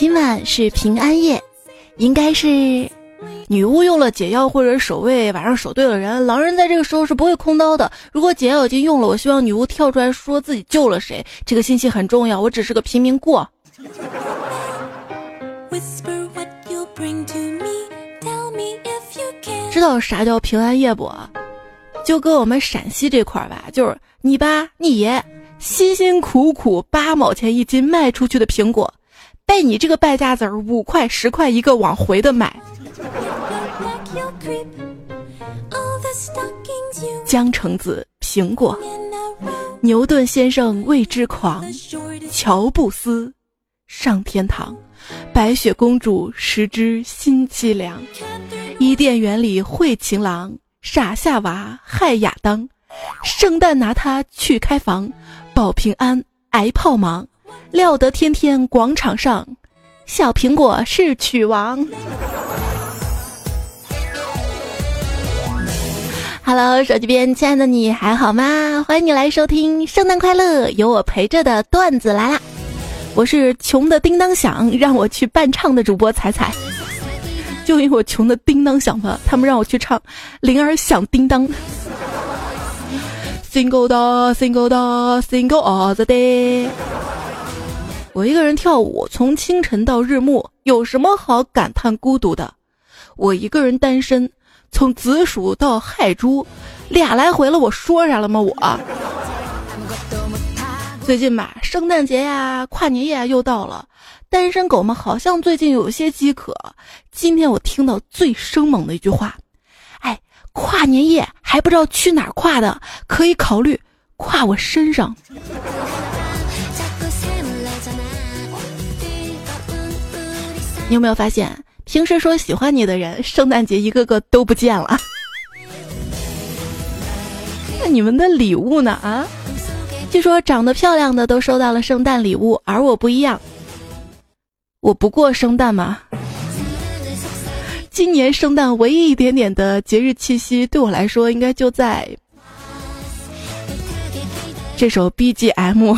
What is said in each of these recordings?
今晚是平安夜，应该是女巫用了解药或者守卫，晚上守对了人，狼人在这个时候是不会空刀的。如果解药已经用了，我希望女巫跳出来说自己救了谁，这个信息很重要。我只是个平民过。知道啥叫平安夜不？就搁我们陕西这块儿吧，就是你爸你爷辛辛苦苦八毛钱一斤卖出去的苹果，被你这个败家子儿五块十块一个往回的买。江城子苹果，牛顿先生为之狂，乔布斯上天堂，白雪公主食之心凄凉。伊甸园里会情郎，傻夏娃害亚当，圣诞拿它去开房，保平安挨炮忙，料得天天广场上，小苹果是曲王。Hello，手机边亲爱的你还好吗？欢迎你来收听圣诞快乐，有我陪着的段子来啦！我是穷的叮当响，让我去伴唱的主播彩彩。就因为我穷的叮当响吧，他们让我去唱《铃儿响叮当》。Single 的 Single 的 Single all the day。我一个人跳舞，从清晨到日暮，有什么好感叹孤独的？我一个人单身，从子鼠到亥猪，俩来回了，我说啥了吗？我最近吧，圣诞节呀，跨年夜又到了。单身狗们好像最近有些饥渴。今天我听到最生猛的一句话：“哎，跨年夜还不知道去哪跨的，可以考虑跨我身上。”你有没有发现，平时说喜欢你的人，圣诞节一个个都不见了？那你们的礼物呢？啊？据说长得漂亮的都收到了圣诞礼物，而我不一样。我不过圣诞吗？今年圣诞唯一一点点的节日气息，对我来说应该就在这首 BGM，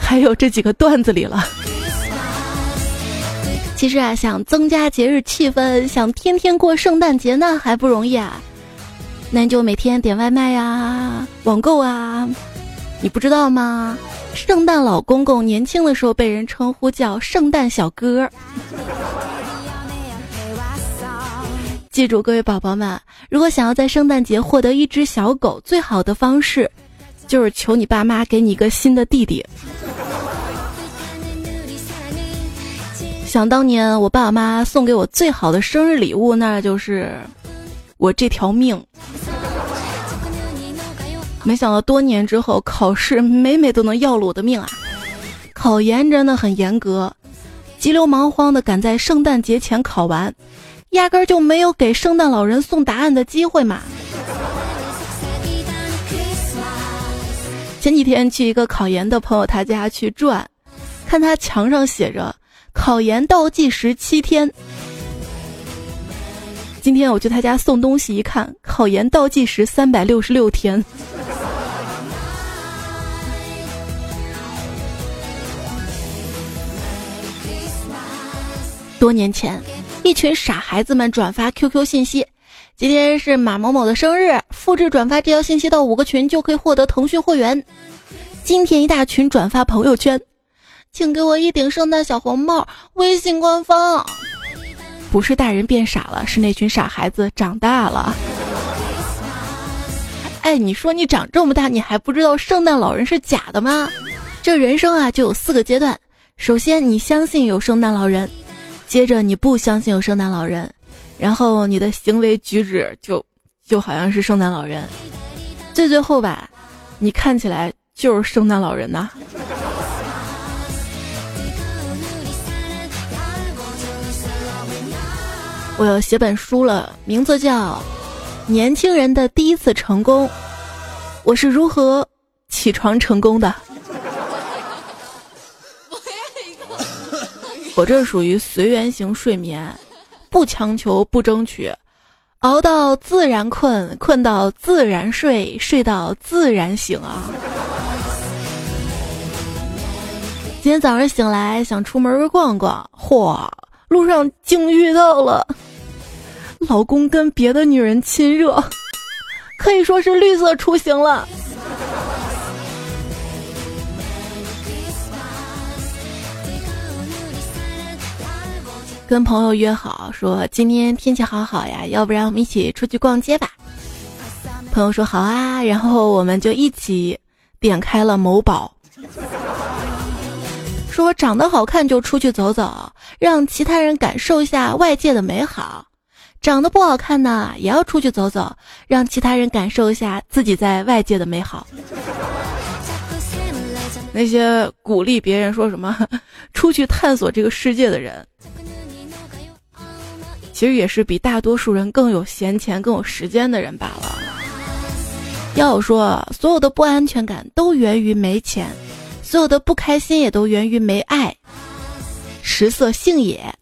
还有这几个段子里了。其实啊，想增加节日气氛，想天天过圣诞节呢，还不容易啊。那你就每天点外卖呀，网购啊，你不知道吗？圣诞老公公年轻的时候被人称呼叫圣诞小哥。记住，各位宝宝们，如果想要在圣诞节获得一只小狗，最好的方式就是求你爸妈给你一个新的弟弟。想当年，我爸妈送给我最好的生日礼物，那就是我这条命。没想到多年之后，考试每每都能要了我的命啊！考研真的很严格，急流忙慌的赶在圣诞节前考完，压根儿就没有给圣诞老人送答案的机会嘛。前几天去一个考研的朋友他家去转，看他墙上写着“考研倒计时七天”。今天我去他家送东西，一看，考研倒计时三百六十六天。多年前，一群傻孩子们转发 QQ 信息：“今天是马某某的生日，复制转发这条信息到五个群就可以获得腾讯会员。”今天一大群转发朋友圈：“请给我一顶圣诞小红帽。”微信官方，不是大人变傻了，是那群傻孩子长大了。哎，你说你长这么大，你还不知道圣诞老人是假的吗？这人生啊，就有四个阶段：首先，你相信有圣诞老人。接着你不相信有圣诞老人，然后你的行为举止就就好像是圣诞老人，最最后吧，你看起来就是圣诞老人呐。我要写本书了，名字叫《年轻人的第一次成功》，我是如何起床成功的。我这属于随缘型睡眠，不强求，不争取，熬到自然困，困到自然睡，睡到自然醒啊！今天早上醒来想出门逛逛，嚯，路上竟遇到了老公跟别的女人亲热，可以说是绿色出行了。跟朋友约好说今天天气好好呀，要不然我们一起出去逛街吧。朋友说好啊，然后我们就一起点开了某宝。说长得好看就出去走走，让其他人感受一下外界的美好；长得不好看呢，也要出去走走，让其他人感受一下自己在外界的美好。那些鼓励别人说什么出去探索这个世界的人，其实也是比大多数人更有闲钱、更有时间的人罢了。要我说所有的不安全感都源于没钱。所有的不开心也都源于没爱，食色性也，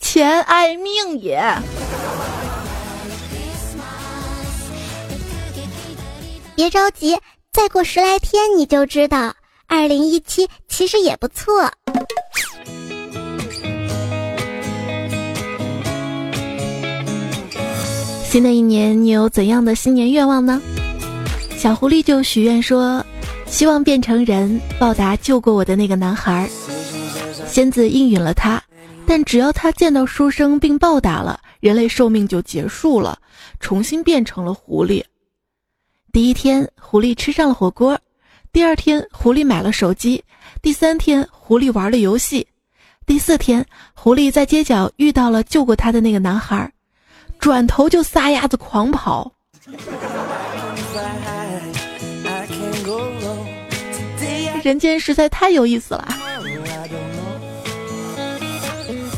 钱爱命也。别着急，再过十来天你就知道，二零一七其实也不错。新的一年，你有怎样的新年愿望呢？小狐狸就许愿说。希望变成人，报答救过我的那个男孩。仙子应允了他，但只要他见到书生并报答了，人类寿命就结束了，重新变成了狐狸。第一天，狐狸吃上了火锅；第二天，狐狸买了手机；第三天，狐狸玩了游戏；第四天，狐狸在街角遇到了救过他的那个男孩，转头就撒丫子狂跑。人间实在太有意思了，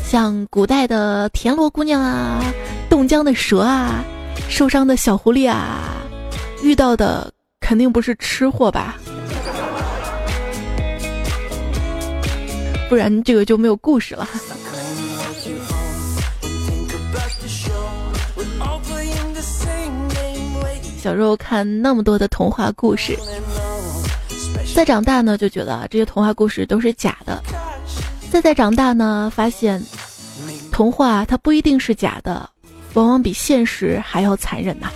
像古代的田螺姑娘啊，冻僵的蛇啊，受伤的小狐狸啊，遇到的肯定不是吃货吧？不然这个就没有故事了。小时候看那么多的童话故事。再长大呢，就觉得这些童话故事都是假的；再再长大呢，发现童话它不一定是假的，往往比现实还要残忍呐。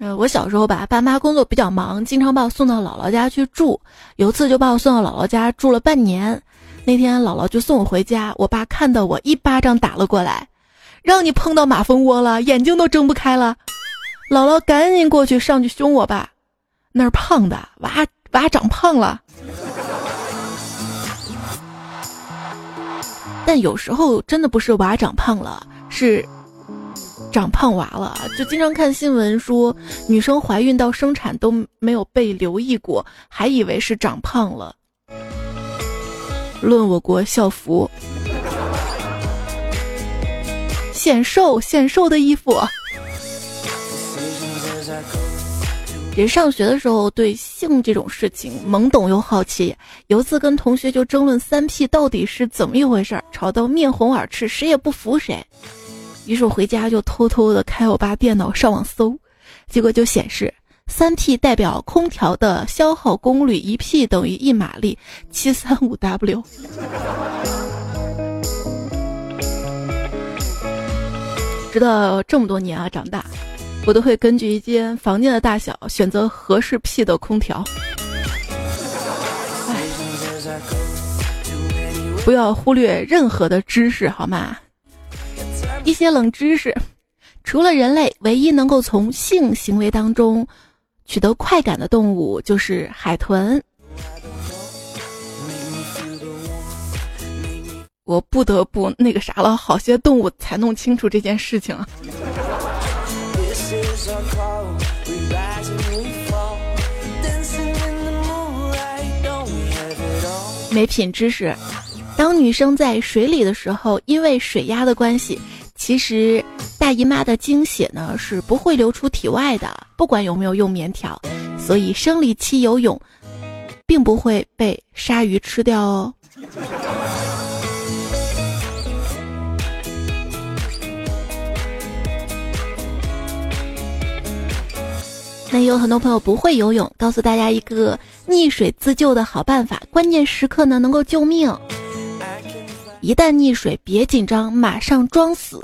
呃，我小时候吧，爸妈工作比较忙，经常把我送到姥姥家去住。有次就把我送到姥姥家住了半年。那天姥姥就送我回家，我爸看到我一巴掌打了过来，让你碰到马蜂窝了，眼睛都睁不开了。姥姥赶紧过去上去凶我爸，那儿胖的娃娃长胖了。但有时候真的不是娃长胖了，是长胖娃了。就经常看新闻说，女生怀孕到生产都没有被留意过，还以为是长胖了。论我国校服，显瘦显瘦的衣服。人上学的时候对性这种事情懵懂又好奇，有一次跟同学就争论三 P 到底是怎么一回事儿，吵到面红耳赤，谁也不服谁。于是我回家就偷偷的开我爸电脑上网搜，结果就显示三 P 代表空调的消耗功率一 P 等于一马力七三五 W。直到这么多年啊，长大。我都会根据一间房间的大小选择合适 P 的空调。不要忽略任何的知识，好吗？一些冷知识：除了人类，唯一能够从性行为当中取得快感的动物就是海豚。我不得不那个啥了，好些动物才弄清楚这件事情。没品知识。当女生在水里的时候，因为水压的关系，其实大姨妈的经血呢是不会流出体外的，不管有没有用棉条。所以生理期游泳，并不会被鲨鱼吃掉哦。那有很多朋友不会游泳，告诉大家一个溺水自救的好办法，关键时刻呢能够救命。一旦溺水，别紧张，马上装死，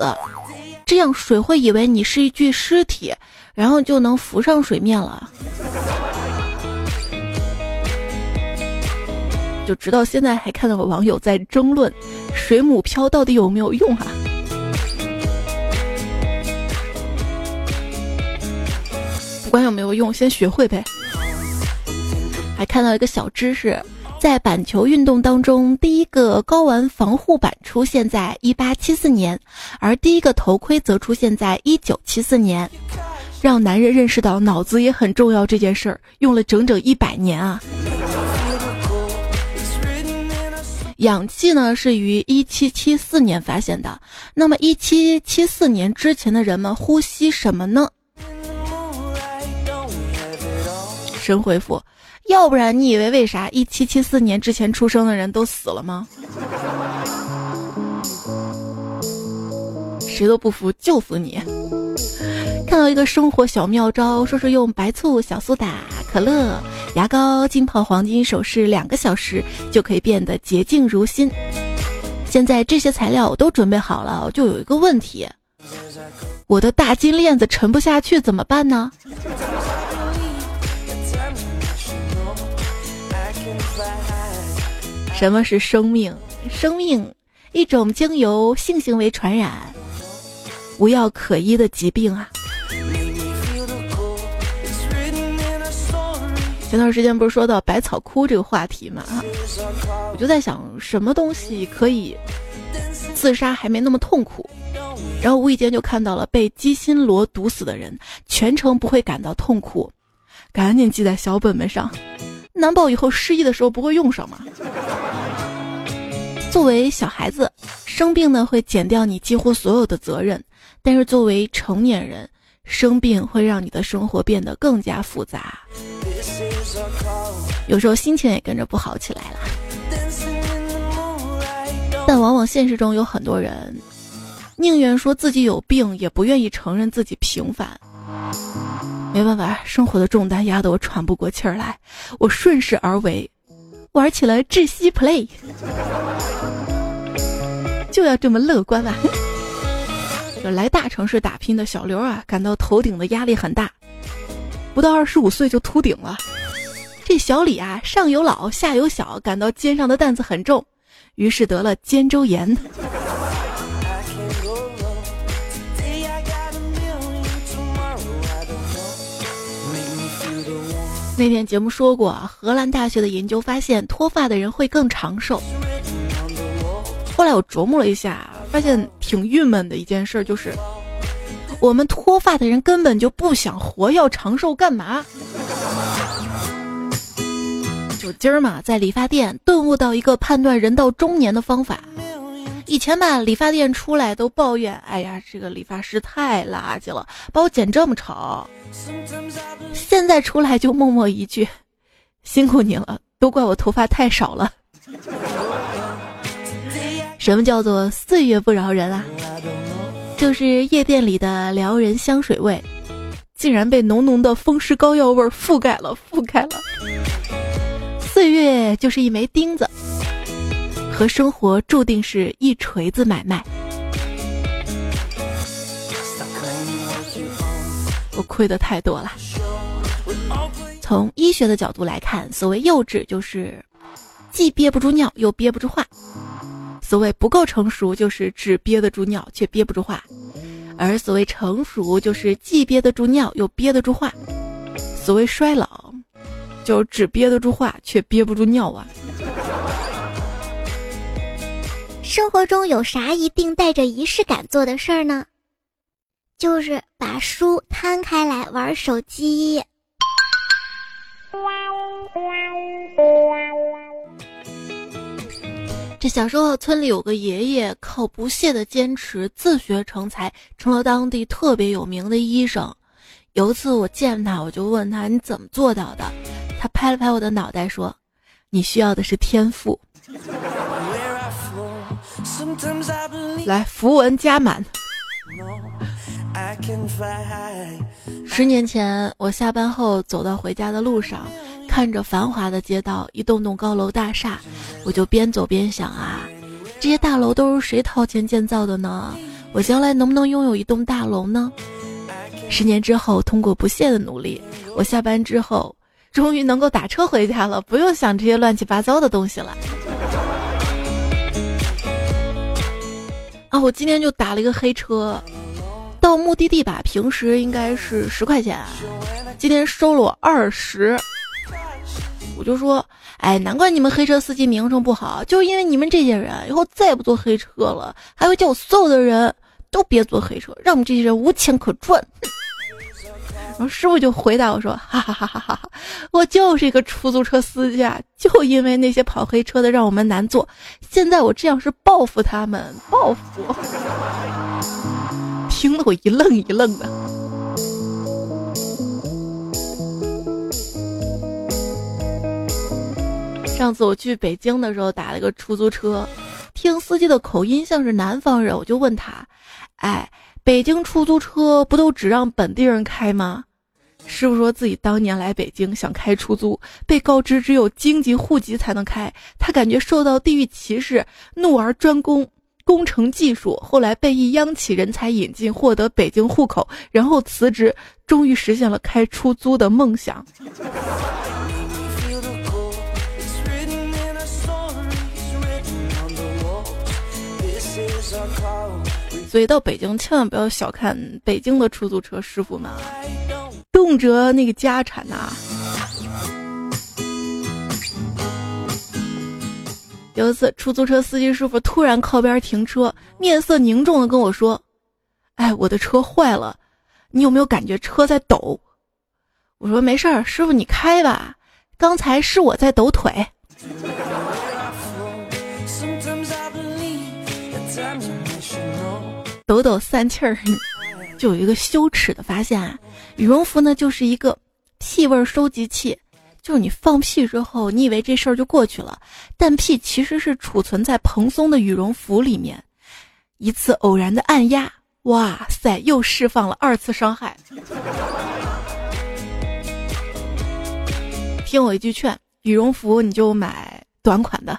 这样水会以为你是一具尸体，然后就能浮上水面了。就直到现在还看到有网友在争论，水母漂到底有没有用啊？管有没有用，先学会呗。还看到一个小知识，在板球运动当中，第一个睾丸防护板出现在一八七四年，而第一个头盔则出现在一九七四年，让男人认识到脑子也很重要这件事儿，用了整整一百年啊。氧气呢是于一七七四年发现的，那么一七七四年之前的人们呼吸什么呢？神回复，要不然你以为为啥一七七四年之前出生的人都死了吗？谁都不服，就服你！看到一个生活小妙招，说是用白醋、小苏打、可乐、牙膏浸泡黄金首饰两个小时，就可以变得洁净如新。现在这些材料我都准备好了，就有一个问题：我的大金链子沉不下去怎么办呢？什么是生命？生命，一种经由性行为传染、无药可医的疾病啊！前段时间不是说到百草枯这个话题嘛？我就在想，什么东西可以自杀还没那么痛苦？然后无意间就看到了被鸡心螺毒死的人，全程不会感到痛苦，赶紧记在小本本上，难保以后失忆的时候不会用上嘛。作为小孩子，生病呢会减掉你几乎所有的责任，但是作为成年人，生病会让你的生活变得更加复杂。有时候心情也跟着不好起来了，但往往现实中有很多人宁愿说自己有病，也不愿意承认自己平凡。没办法，生活的重担压得我喘不过气儿来，我顺势而为，玩起了窒息 play，就要这么乐观吧。来大城市打拼的小刘啊，感到头顶的压力很大。不到二十五岁就秃顶了，这小李啊，上有老下有小，感到肩上的担子很重，于是得了肩周炎。那天节目说过，荷兰大学的研究发现，脱发的人会更长寿。后来我琢磨了一下，发现挺郁闷的一件事就是。我们脱发的人根本就不想活，要长寿干嘛？就今儿嘛，在理发店顿悟到一个判断人到中年的方法。以前吧，理发店出来都抱怨：“哎呀，这个理发师太垃圾了，把我剪这么丑。”现在出来就默默一句：“辛苦你了，都怪我头发太少了。”什么叫做岁月不饶人啊？就是夜店里的撩人香水味，竟然被浓浓的风湿膏药味覆盖了，覆盖了。岁月就是一枚钉子，和生活注定是一锤子买卖。我亏的太多了。从医学的角度来看，所谓幼稚就是既憋不住尿又憋不住话。所谓不够成熟，就是只憋得住尿却憋不住话；而所谓成熟，就是既憋得住尿又憋得住话。所谓衰老，就只憋得住话却憋不住尿啊。生活中有啥一定带着仪式感做的事儿呢？就是把书摊开来玩手机。这小时候，村里有个爷爷，靠不懈的坚持，自学成才，成了当地特别有名的医生。有一次我见他，我就问他：“你怎么做到的？”他拍了拍我的脑袋说：“你需要的是天赋。”来，符文加满。十年前，我下班后走到回家的路上，看着繁华的街道，一栋栋高楼大厦，我就边走边想啊，这些大楼都是谁掏钱建造的呢？我将来能不能拥有一栋大楼呢？十年之后，通过不懈的努力，我下班之后终于能够打车回家了，不用想这些乱七八糟的东西了。啊，我今天就打了一个黑车，到目的地吧，平时应该是十块钱，今天收了我二十。我就说，哎，难怪你们黑车司机名声不好，就是因为你们这些人，以后再也不坐黑车了，还会叫我所有的人都别坐黑车，让我们这些人无钱可赚。然后师傅就回答我说：“哈哈哈哈哈哈，我就是一个出租车司机，啊，就因为那些跑黑车的让我们难做，现在我这样是报复他们，报复。”听得我一愣一愣的。上次我去北京的时候打了个出租车，听司机的口音像是南方人，我就问他：“哎。”北京出租车不都只让本地人开吗？师傅说自己当年来北京想开出租，被告知只有京籍户籍才能开，他感觉受到地域歧视，怒而专攻工程技术。后来被一央企人才引进，获得北京户口，然后辞职，终于实现了开出租的梦想。所以到北京千万不要小看北京的出租车师傅们啊，动辄那个家产呐。有一次，出租车司机师傅突然靠边停车，面色凝重的跟我说：“哎，我的车坏了，你有没有感觉车在抖？”我说：“没事儿，师傅你开吧，刚才是我在抖腿。”抖抖散气儿，就有一个羞耻的发现啊！羽绒服呢，就是一个屁味收集器，就是你放屁之后，你以为这事儿就过去了，但屁其实是储存在蓬松的羽绒服里面。一次偶然的按压，哇塞，又释放了二次伤害。听我一句劝，羽绒服你就买短款的。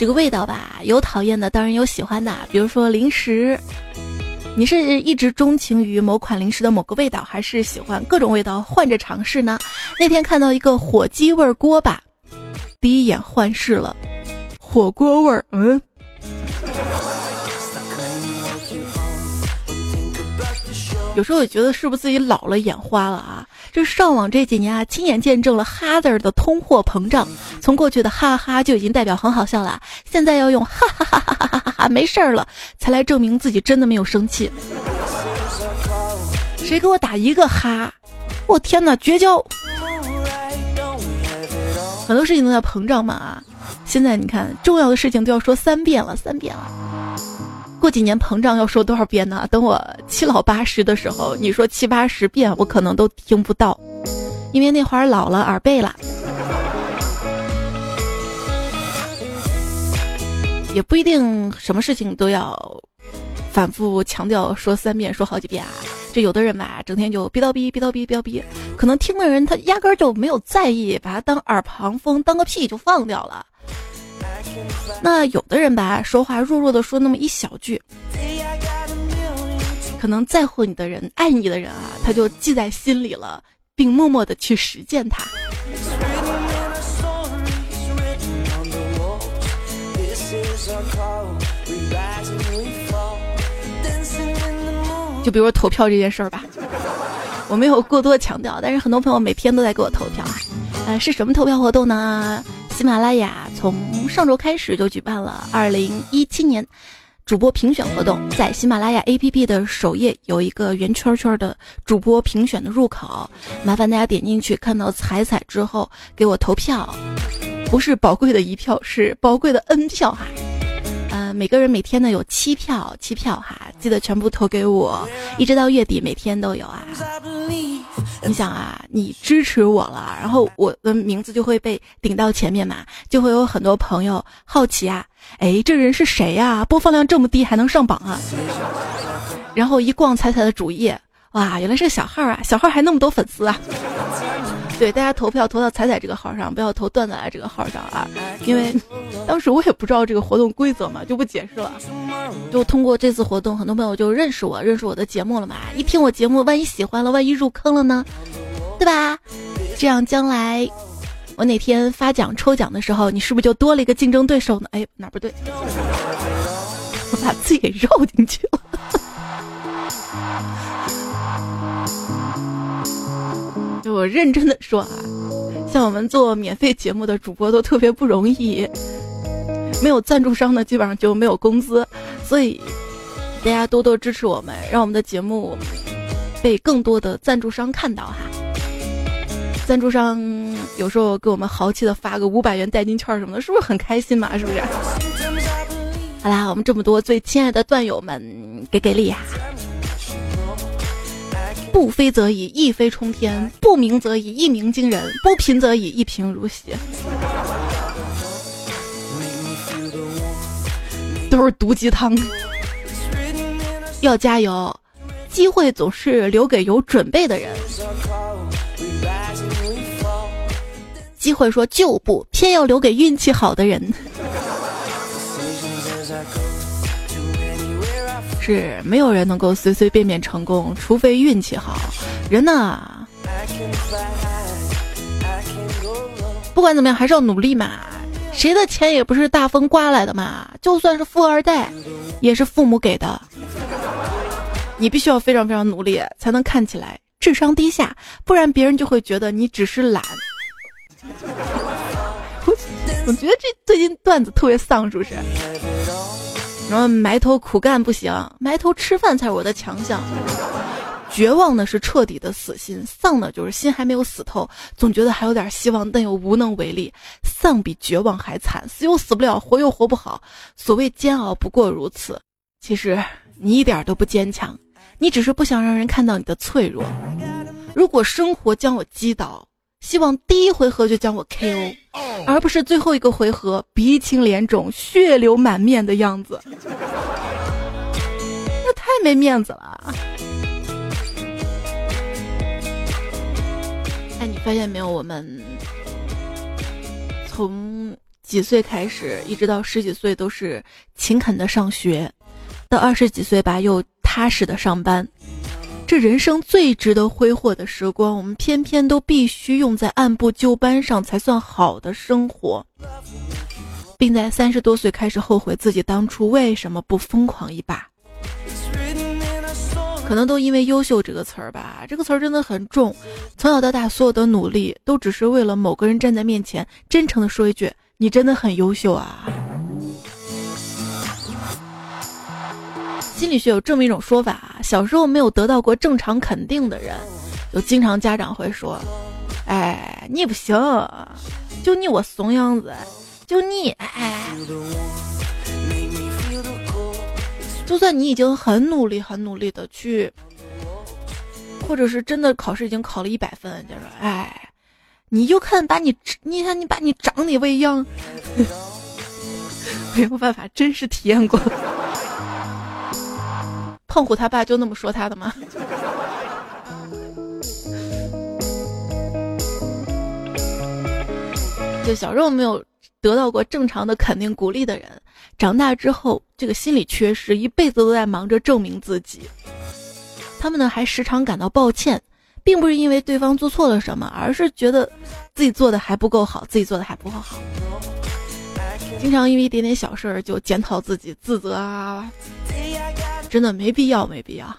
这个味道吧，有讨厌的，当然有喜欢的。比如说零食，你是一直钟情于某款零食的某个味道，还是喜欢各种味道换着尝试呢？那天看到一个火鸡味锅巴，第一眼幻视了，火锅味儿，嗯。有时候我觉得是不是自己老了眼花了啊？这上网这几年啊，亲眼见证了哈字儿的通货膨胀，从过去的哈哈就已经代表很好笑了，现在要用哈哈哈哈哈哈哈没事儿了，才来证明自己真的没有生气。谁给我打一个哈？我天哪，绝交！很多事情都在膨胀嘛啊！现在你看，重要的事情都要说三遍了，三遍了。过几年膨胀要说多少遍呢？等我七老八十的时候，你说七八十遍，我可能都听不到，因为那会儿老了，耳背了。也不一定什么事情都要反复强调说三遍，说好几遍啊。这有的人吧，整天就逼叨逼逼叨逼逼叨逼，可能听的人他压根儿就没有在意，把它当耳旁风，当个屁就放掉了。那有的人吧，说话弱弱的说那么一小句，可能在乎你的人、爱你的人啊，他就记在心里了，并默默的去实践它。就比如投票这件事儿吧，我没有过多强调，但是很多朋友每天都在给我投票啊。是什么投票活动呢？喜马拉雅从上周开始就举办了二零一七年主播评选活动，在喜马拉雅 APP 的首页有一个圆圈圈的主播评选的入口，麻烦大家点进去，看到彩彩之后给我投票，不是宝贵的一票，是宝贵的 N 票哈。呢，每个人每天呢有七票，七票哈，记得全部投给我，一直到月底每天都有啊。你想啊，你支持我了，然后我的名字就会被顶到前面嘛，就会有很多朋友好奇啊，哎，这人是谁呀？播放量这么低还能上榜啊？然后一逛彩彩的主页，哇，原来是个小号啊，小号还那么多粉丝啊！对，大家投票投到彩彩这个号上，不要投段子来这个号上啊！因为当时我也不知道这个活动规则嘛，就不解释了。就通过这次活动，很多朋友就认识我，认识我的节目了嘛。一听我节目，万一喜欢了，万一入坑了呢，对吧？这样将来我哪天发奖抽奖的时候，你是不是就多了一个竞争对手呢？哎，哪不对？我把自己给绕进去了。就我认真的说啊，像我们做免费节目的主播都特别不容易，没有赞助商呢，基本上就没有工资，所以大家多多支持我们，让我们的节目被更多的赞助商看到哈。赞助商有时候给我们豪气的发个五百元代金券什么的，是不是很开心嘛？是不是？好啦，我们这么多最亲爱的段友们，给给力哈！不飞则已，一飞冲天；不鸣则已，一鸣惊人；不贫则已，一贫如洗。都是毒鸡汤，要加油！机会总是留给有准备的人。机会说就不，偏要留给运气好的人。是没有人能够随随便便成功，除非运气好。人呢，不管怎么样还是要努力嘛。谁的钱也不是大风刮来的嘛，就算是富二代，也是父母给的。你必须要非常非常努力，才能看起来智商低下，不然别人就会觉得你只是懒。我觉得这最近段子特别丧，是不是？然后埋头苦干不行，埋头吃饭才是我的强项。绝望的是彻底的死心，丧的就是心还没有死透，总觉得还有点希望，但又无能为力。丧比绝望还惨，死又死不了，活又活不好。所谓煎熬不过如此。其实你一点都不坚强，你只是不想让人看到你的脆弱。如果生活将我击倒。希望第一回合就将我 KO，而不是最后一个回合鼻青脸肿、血流满面的样子，那太没面子了。哎，你发现没有？我们从几岁开始，一直到十几岁都是勤恳的上学，到二十几岁吧，又踏实的上班。这人生最值得挥霍的时光，我们偏偏都必须用在按部就班上才算好的生活，并在三十多岁开始后悔自己当初为什么不疯狂一把。可能都因为“优秀”这个词儿吧，这个词儿真的很重。从小到大，所有的努力都只是为了某个人站在面前，真诚的说一句：“你真的很优秀啊。”心理学有这么一种说法啊：小时候没有得到过正常肯定的人，就经常家长会说：“哎，你不行，就你我怂样子，就你，哎，就算你已经很努力、很努力的去，或者是真的考试已经考了一百分，就说，哎，你就看把你，你看你把你长得未央，没有办法，真实体验过。”胖虎他爸就那么说他的吗？就小时候没有得到过正常的肯定鼓励的人，长大之后这个心理缺失，一辈子都在忙着证明自己。他们呢还时常感到抱歉，并不是因为对方做错了什么，而是觉得自己做的还不够好，自己做的还不够好。经常因为一点点小事儿就检讨自己、自责啊。真的没必要，没必要。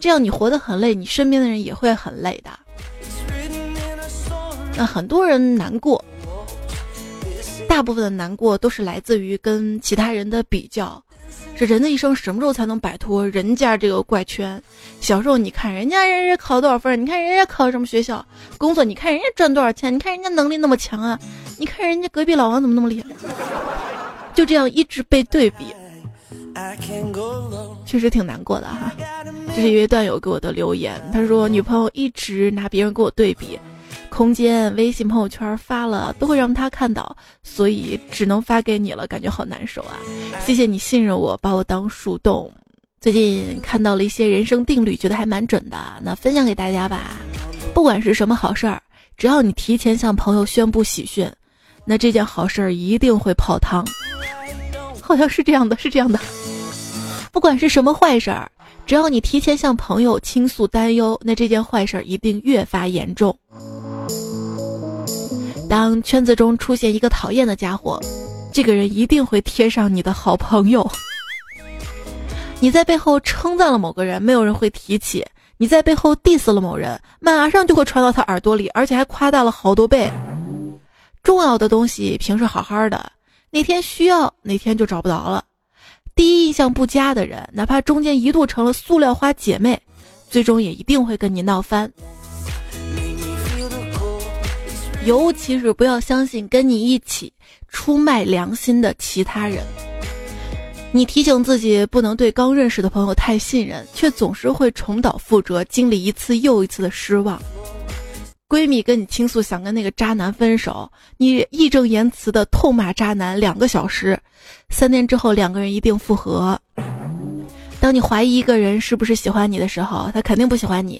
这样你活得很累，你身边的人也会很累的。那很多人难过，大部分的难过都是来自于跟其他人的比较。这人的一生什么时候才能摆脱人家这个怪圈？小时候你看人家人家考多少分，你看人家考什么学校，工作你看人家赚多少钱，你看人家能力那么强啊，你看人家隔壁老王怎么那么厉害。就这样一直被对比，确实挺难过的哈。这是一位段友给我的留言，他说女朋友一直拿别人跟我对比，空间、微信朋友圈发了都会让他看到，所以只能发给你了，感觉好难受啊。谢谢你信任我，把我当树洞。最近看到了一些人生定律，觉得还蛮准的，那分享给大家吧。不管是什么好事儿，只要你提前向朋友宣布喜讯，那这件好事儿一定会泡汤。好像是这样的，是这样的。不管是什么坏事儿，只要你提前向朋友倾诉担忧，那这件坏事儿一定越发严重。当圈子中出现一个讨厌的家伙，这个人一定会贴上你的好朋友。你在背后称赞了某个人，没有人会提起；你在背后 diss 了某人，马上就会传到他耳朵里，而且还夸大了好多倍。重要的东西平时好好的，哪天需要哪天就找不着了。第一印象不佳的人，哪怕中间一度成了塑料花姐妹，最终也一定会跟你闹翻。尤其是不要相信跟你一起出卖良心的其他人。你提醒自己不能对刚认识的朋友太信任，却总是会重蹈覆辙，经历一次又一次的失望。闺蜜跟你倾诉想跟那个渣男分手，你义正言辞的痛骂渣男两个小时，三天之后两个人一定复合。当你怀疑一个人是不是喜欢你的时候，他肯定不喜欢你；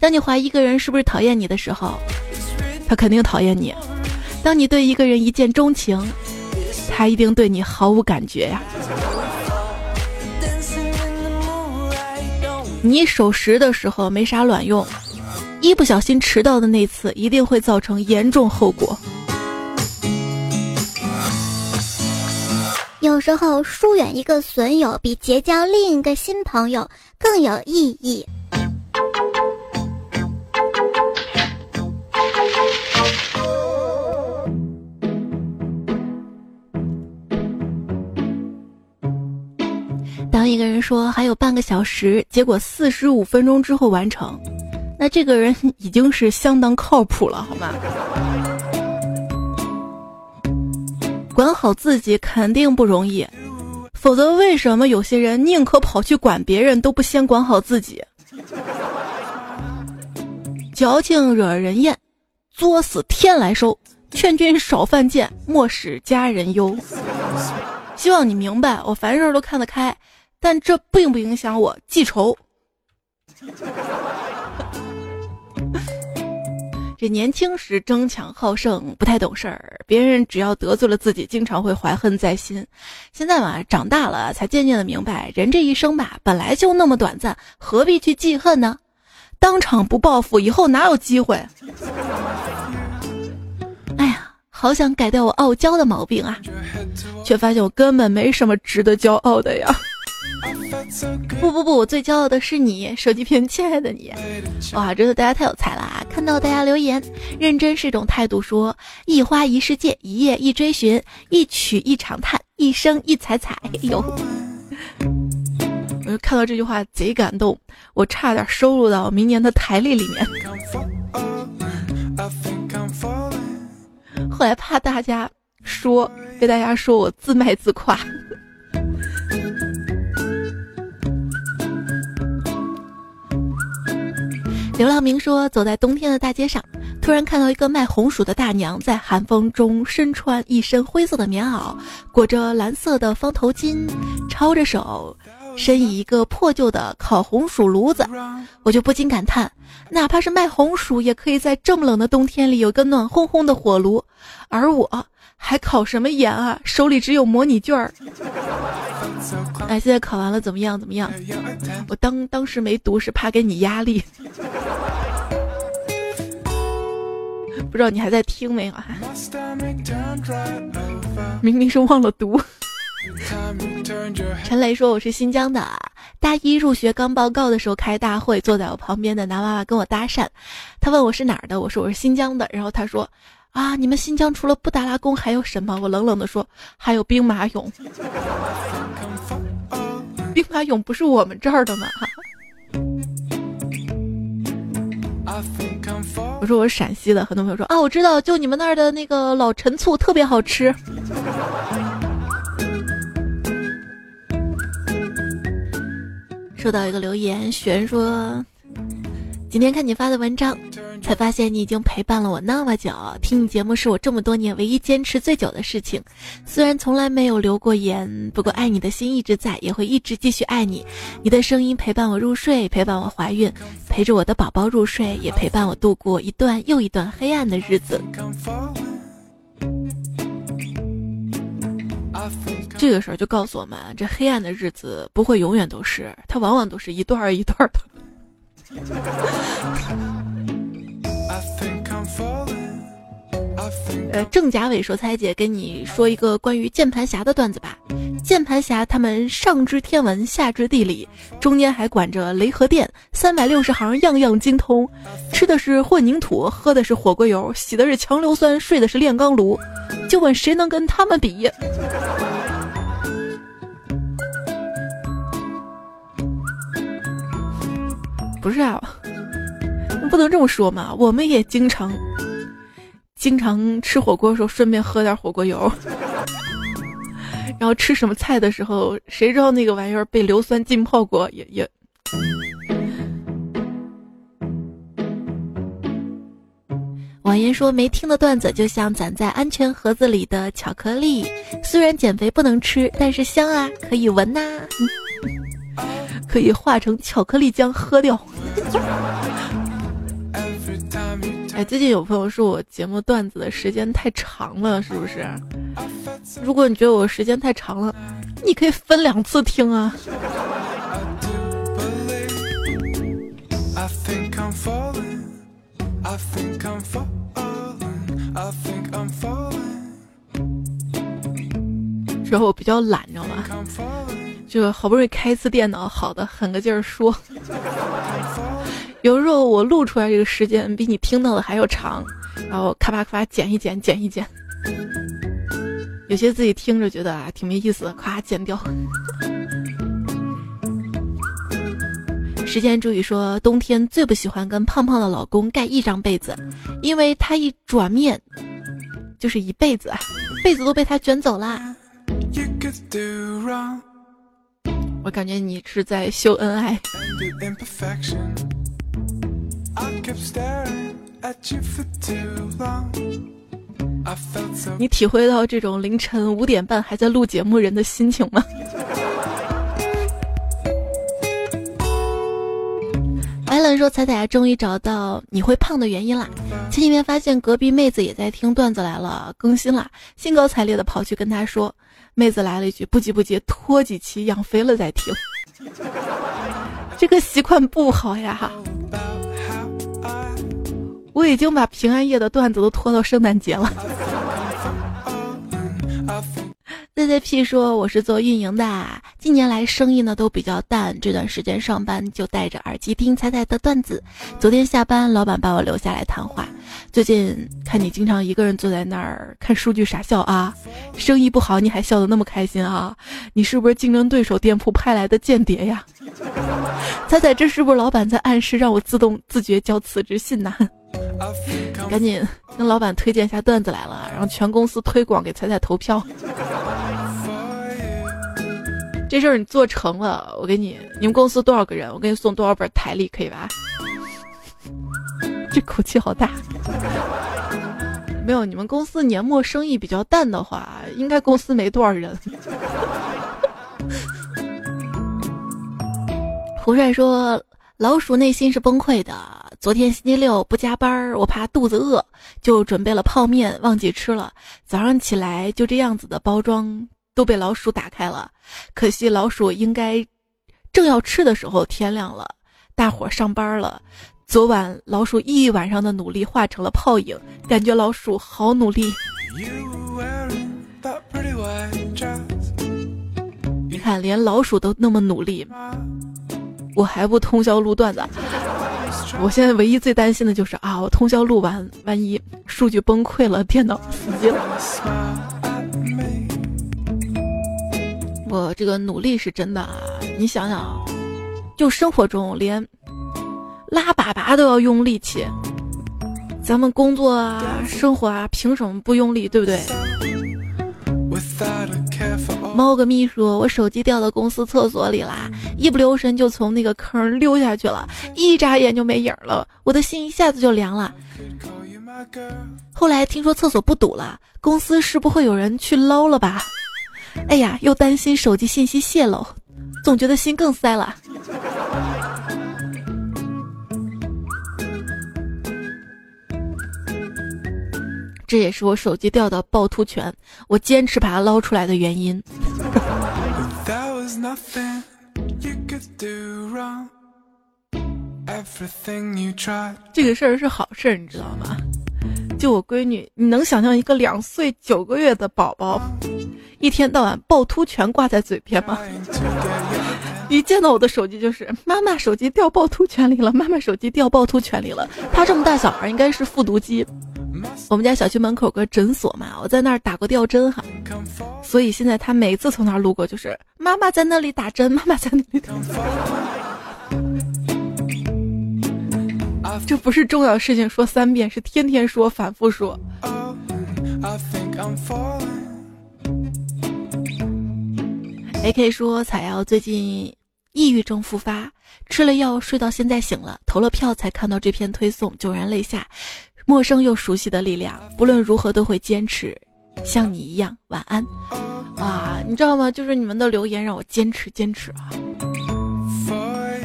当你怀疑一个人是不是讨厌你的时候，他肯定讨厌你；当你对一个人一见钟情，他一定对你毫无感觉呀。你守时的时候没啥卵用，一不小心迟到的那次一定会造成严重后果。有时候疏远一个损友比结交另一个新朋友更有意义。当一个人说还有半个小时，结果四十五分钟之后完成，那这个人已经是相当靠谱了，好吗？管好自己肯定不容易，否则为什么有些人宁可跑去管别人，都不先管好自己？矫情惹人厌，作死天来收。劝君少犯贱，莫使家人忧。希望你明白，我凡事都看得开。但这并不影响我记仇。这年轻时争强好胜，不太懂事儿，别人只要得罪了自己，经常会怀恨在心。现在嘛，长大了才渐渐的明白，人这一生吧，本来就那么短暂，何必去记恨呢？当场不报复，以后哪有机会？哎呀，好想改掉我傲娇的毛病啊，却发现我根本没什么值得骄傲的呀。不不不，我最骄傲的是你，手机屏，亲爱的你。哇，真的大家太有才了啊！看到大家留言，认真是一种态度。说一花一世界，一夜一追寻，一曲一长叹，一生一彩彩。哟，我就看到这句话贼感动，我差点收录到明年的台历里面。后来怕大家说，被大家说我自卖自夸。刘浪明说：“走在冬天的大街上，突然看到一个卖红薯的大娘在寒风中身穿一身灰色的棉袄，裹着蓝色的方头巾，抄着手，身倚一个破旧的烤红薯炉子。我就不禁感叹：哪怕是卖红薯，也可以在这么冷的冬天里有个暖烘烘的火炉，而我还考什么研啊？手里只有模拟卷儿。”哎，现在考完了怎么样？怎么样？我当当时没读是怕给你压力，不知道你还在听没有？明明是忘了读。陈雷说我是新疆的，大一入学刚报告的时候开大会，坐在我旁边的男娃娃跟我搭讪，他问我是哪儿的，我说我是新疆的，然后他说啊，你们新疆除了布达拉宫还有什么？我冷冷地说，还有兵马俑。兵马俑不是我们这儿的吗？我说我是陕西的，很多朋友说啊，我知道，就你们那儿的那个老陈醋特别好吃。收到一个留言，璇说，今天看你发的文章，才发现你已经陪伴了我那么久。听你节目是我这么多年唯一坚持最久的事情。虽然从来没有留过言，不过爱你的心一直在，也会一直继续爱你。你的声音陪伴我入睡，陪伴我怀孕，陪着我的宝宝入睡，也陪伴我度过一段又一段黑暗的日子。这个时候就告诉我们，这黑暗的日子不会永远都是，它往往都是一段一段的。呃，郑甲伟说：“猜姐，跟你说一个关于键盘侠的段子吧。键盘侠他们上知天文，下知地理，中间还管着雷和电，三百六十行样样精通。吃的是混凝土，喝的是火锅油，洗的是强硫酸，睡的是炼钢炉。就问谁能跟他们比？”不是啊，不能这么说嘛。我们也经常，经常吃火锅的时候顺便喝点火锅油，然后吃什么菜的时候，谁知道那个玩意儿被硫酸浸泡过？也也。王言说没听的段子就像攒在安全盒子里的巧克力，虽然减肥不能吃，但是香啊，可以闻呐。可以化成巧克力浆喝掉。哎，最近有朋友说我节目段子的时间太长了，是不是？如果你觉得我时间太长了，你可以分两次听啊。之后我比较懒，你知道吗？就好不容易开一次电脑，好的狠个劲儿说。有时候我录出来这个时间比你听到的还要长，然后咔吧咔吧剪一剪，剪一剪。有些自己听着觉得啊挺没意思的，咔剪掉。时间注意说，冬天最不喜欢跟胖胖的老公盖一张被子，因为他一转面就是一辈子，被子都被他卷走啦。我感觉你是在秀恩爱。你体会到这种凌晨五点半还在录节目人的心情吗？艾伦说：“彩彩终于找到你会胖的原因啦！前几天发现隔壁妹子也在听段子来了，更新了，兴高采烈的跑去跟她说。”妹子来了一句：“不急不急，拖几期养肥了再听。”这个习惯不好呀！我已经把平安夜的段子都拖到圣诞节了。ZZP 说我是做运营的，近年来生意呢都比较淡，这段时间上班就戴着耳机听彩彩的段子。昨天下班，老板把我留下来谈话。最近看你经常一个人坐在那儿看数据傻笑啊，生意不好你还笑得那么开心啊？你是不是竞争对手店铺派来的间谍呀？彩彩，这是不是老板在暗示让我自动自觉交辞职信呢？赶紧跟老板推荐一下段子来了，然后全公司推广给彩彩投票。这事儿你做成了，我给你，你们公司多少个人？我给你送多少本台历，可以吧？这口气好大。没有，你们公司年末生意比较淡的话，应该公司没多少人。胡帅说。老鼠内心是崩溃的。昨天星期六不加班，我怕肚子饿，就准备了泡面，忘记吃了。早上起来就这样子的包装都被老鼠打开了。可惜老鼠应该正要吃的时候，天亮了，大伙上班了。昨晚老鼠一晚上的努力化成了泡影，感觉老鼠好努力。你看，连老鼠都那么努力。我还不通宵录段子，我现在唯一最担心的就是啊，我通宵录完，万一数据崩溃了，电脑死机了。我这个努力是真的啊，你想想，就生活中连拉粑粑都要用力气，咱们工作啊、生活啊，凭什么不用力，对不对？猫个秘书：“我手机掉到公司厕所里啦，一不留神就从那个坑溜下去了，一眨眼就没影了，我的心一下子就凉了。后来听说厕所不堵了，公司是不会有人去捞了吧？哎呀，又担心手机信息泄露，总觉得心更塞了。”这也是我手机掉到趵突泉，我坚持把它捞出来的原因。这个事儿是好事儿，你知道吗？就我闺女，你能想象一个两岁九个月的宝宝，一天到晚趵突泉挂在嘴边吗？一见到我的手机就是妈妈手机掉趵突泉里了，妈妈手机掉趵突泉里了。他这么大小孩应该是复读机。我们家小区门口个诊所嘛，我在那儿打过吊针哈，所以现在他每次从那儿路过就是妈妈在那里打针，妈妈在那里。这不是重要事情说三遍，是天天说，反复说。A K 说采药最近抑郁症复发，吃了药睡到现在醒了，投了票才看到这篇推送，潸然泪下。陌生又熟悉的力量，不论如何都会坚持，像你一样。晚安，啊，你知道吗？就是你们的留言让我坚持坚持啊。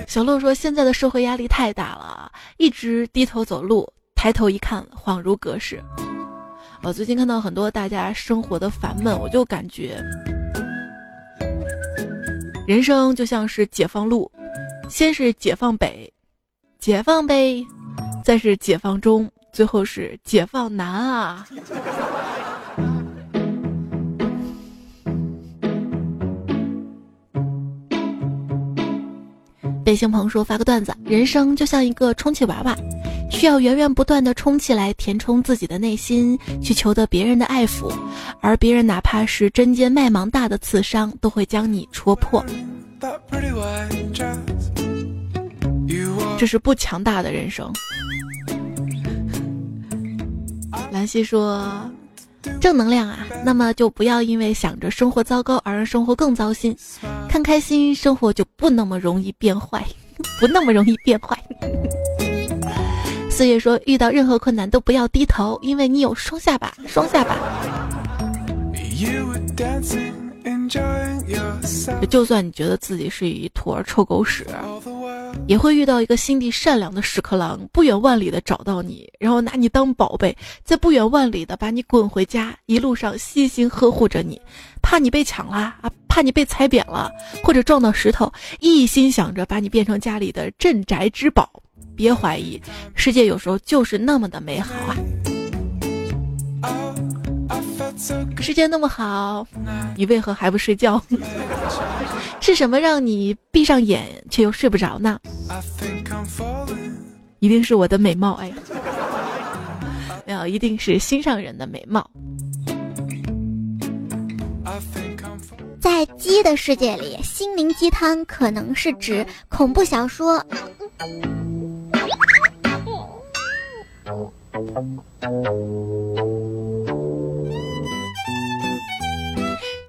小乐说，现在的社会压力太大了，一直低头走路，抬头一看，恍如隔世。我最近看到很多大家生活的烦闷，我就感觉，人生就像是解放路，先是解放北，解放北，再是解放中。最后是解放难啊！北星鹏说发个段子：人生就像一个充气娃娃，需要源源不断的充气来填充自己的内心，去求得别人的爱抚，而别人哪怕是针尖麦芒大的刺伤，都会将你戳破。这是不强大的人生。兰溪说：“正能量啊，那么就不要因为想着生活糟糕而让生活更糟心。看开心，生活就不那么容易变坏，不那么容易变坏。”四月说：“遇到任何困难都不要低头，因为你有双下巴，双下巴。”就算你觉得自己是一坨臭狗屎，也会遇到一个心地善良的屎壳郎，不远万里的找到你，然后拿你当宝贝，在不远万里的把你滚回家，一路上细心呵护着你，怕你被抢了啊，怕你被踩扁了，或者撞到石头，一心想着把你变成家里的镇宅之宝。别怀疑，世界有时候就是那么的美好啊。世界那么好，你为何还不睡觉？是什么让你闭上眼却又睡不着呢？一定是我的美貌哎，没有，一定是心上人的美貌。在鸡的世界里，心灵鸡汤可能是指恐怖小说。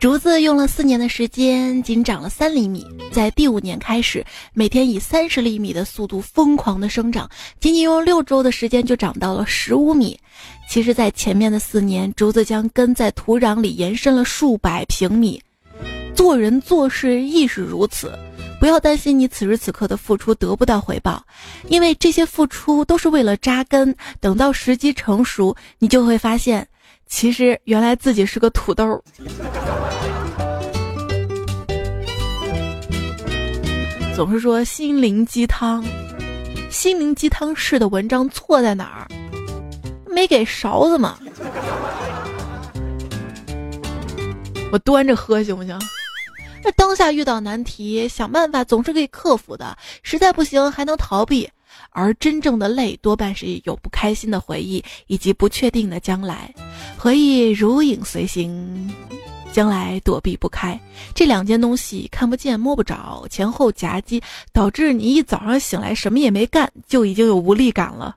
竹子用了四年的时间，仅长了三厘米，在第五年开始，每天以三十厘米的速度疯狂的生长，仅仅用六周的时间就长到了十五米。其实，在前面的四年，竹子将根在土壤里延伸了数百平米。做人做事亦是如此，不要担心你此时此刻的付出得不到回报，因为这些付出都是为了扎根。等到时机成熟，你就会发现。其实原来自己是个土豆。总是说心灵鸡汤，心灵鸡汤式的文章错在哪儿？没给勺子吗？我端着喝行不行？那当下遇到难题，想办法总是可以克服的，实在不行还能逃避。而真正的累，多半是有不开心的回忆以及不确定的将来。回忆如影随形，将来躲避不开。这两件东西看不见摸不着，前后夹击，导致你一早上醒来什么也没干，就已经有无力感了。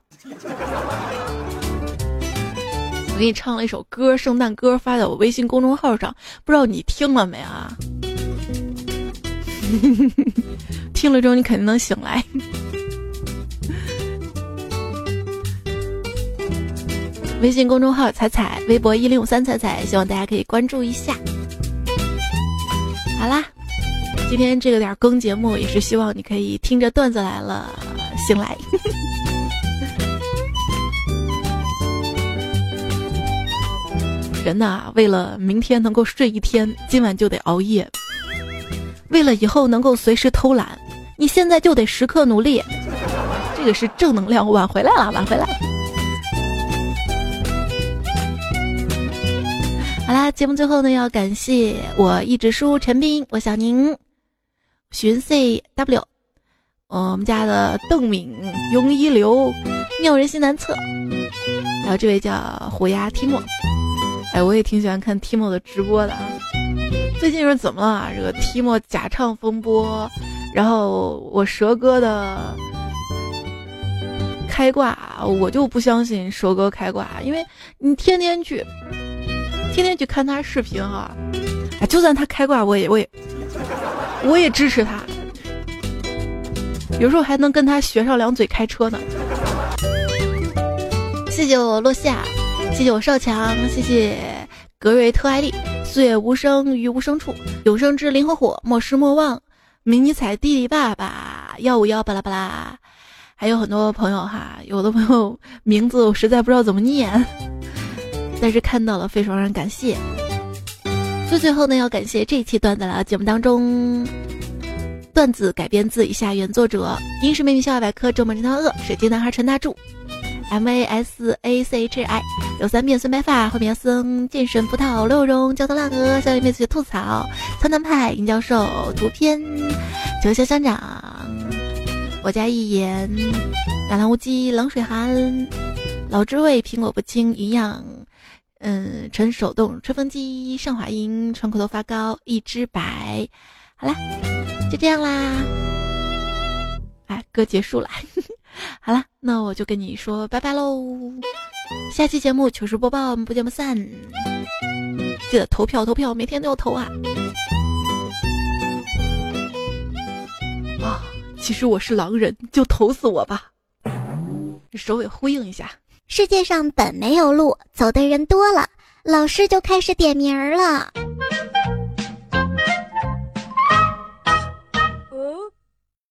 我给你唱了一首歌，圣诞歌，发在我微信公众号上，不知道你听了没啊？听了之后你肯定能醒来。微信公众号彩彩，微博一零五三彩彩，希望大家可以关注一下。好啦，今天这个点更节目也是希望你可以听着段子来了醒来。人呐，为了明天能够睡一天，今晚就得熬夜；为了以后能够随时偷懒，你现在就得时刻努力。这个是正能量，挽回来了，挽回来了。好啦，节目最后呢，要感谢我一直输陈斌、我小宁、寻 C W，我们家的邓敏、庸一流、妙人心难测，还有这位叫虎牙提莫。哎，我也挺喜欢看提莫的直播的啊。最近是怎么了啊？这个提莫假唱风波，然后我蛇哥的开挂，我就不相信蛇哥开挂，因为你天天去。天天去看他视频哈，哎，就算他开挂，我也我也我也支持他。有时候还能跟他学上两嘴开车呢。谢谢我落夏，谢谢我少强，谢谢格瑞特艾丽，岁月无声于无声处，永生之灵和火，莫失莫忘，迷你彩弟弟爸爸幺五幺巴拉巴拉，还有很多朋友哈，有的朋友名字我实在不知道怎么念。但是看到了，非常让人感谢。最最后呢，要感谢这一期段子来节目当中，段子改编自以下原作者：英式美女笑话百科、周末这条恶、水晶男孩陈大柱、M A S A C H I、有三变孙白发、灰面僧、健身葡萄、刘荣、焦头烂额、小妹妹子吐槽、苍南派、尹教授、图片、九霄乡长、我家一言、大蓝无忌、冷水寒、老知味、苹果不清、营养。嗯，纯手动吹风机，上滑音，窗口头发膏，一只白，好啦，就这样啦。哎，歌结束了，好了，那我就跟你说拜拜喽。下期节目糗事播报，我们不见不散。记得投票投票，每天都要投啊。啊，其实我是狼人，就投死我吧。首尾呼应一下。世界上本没有路，走的人多了，老师就开始点名儿了。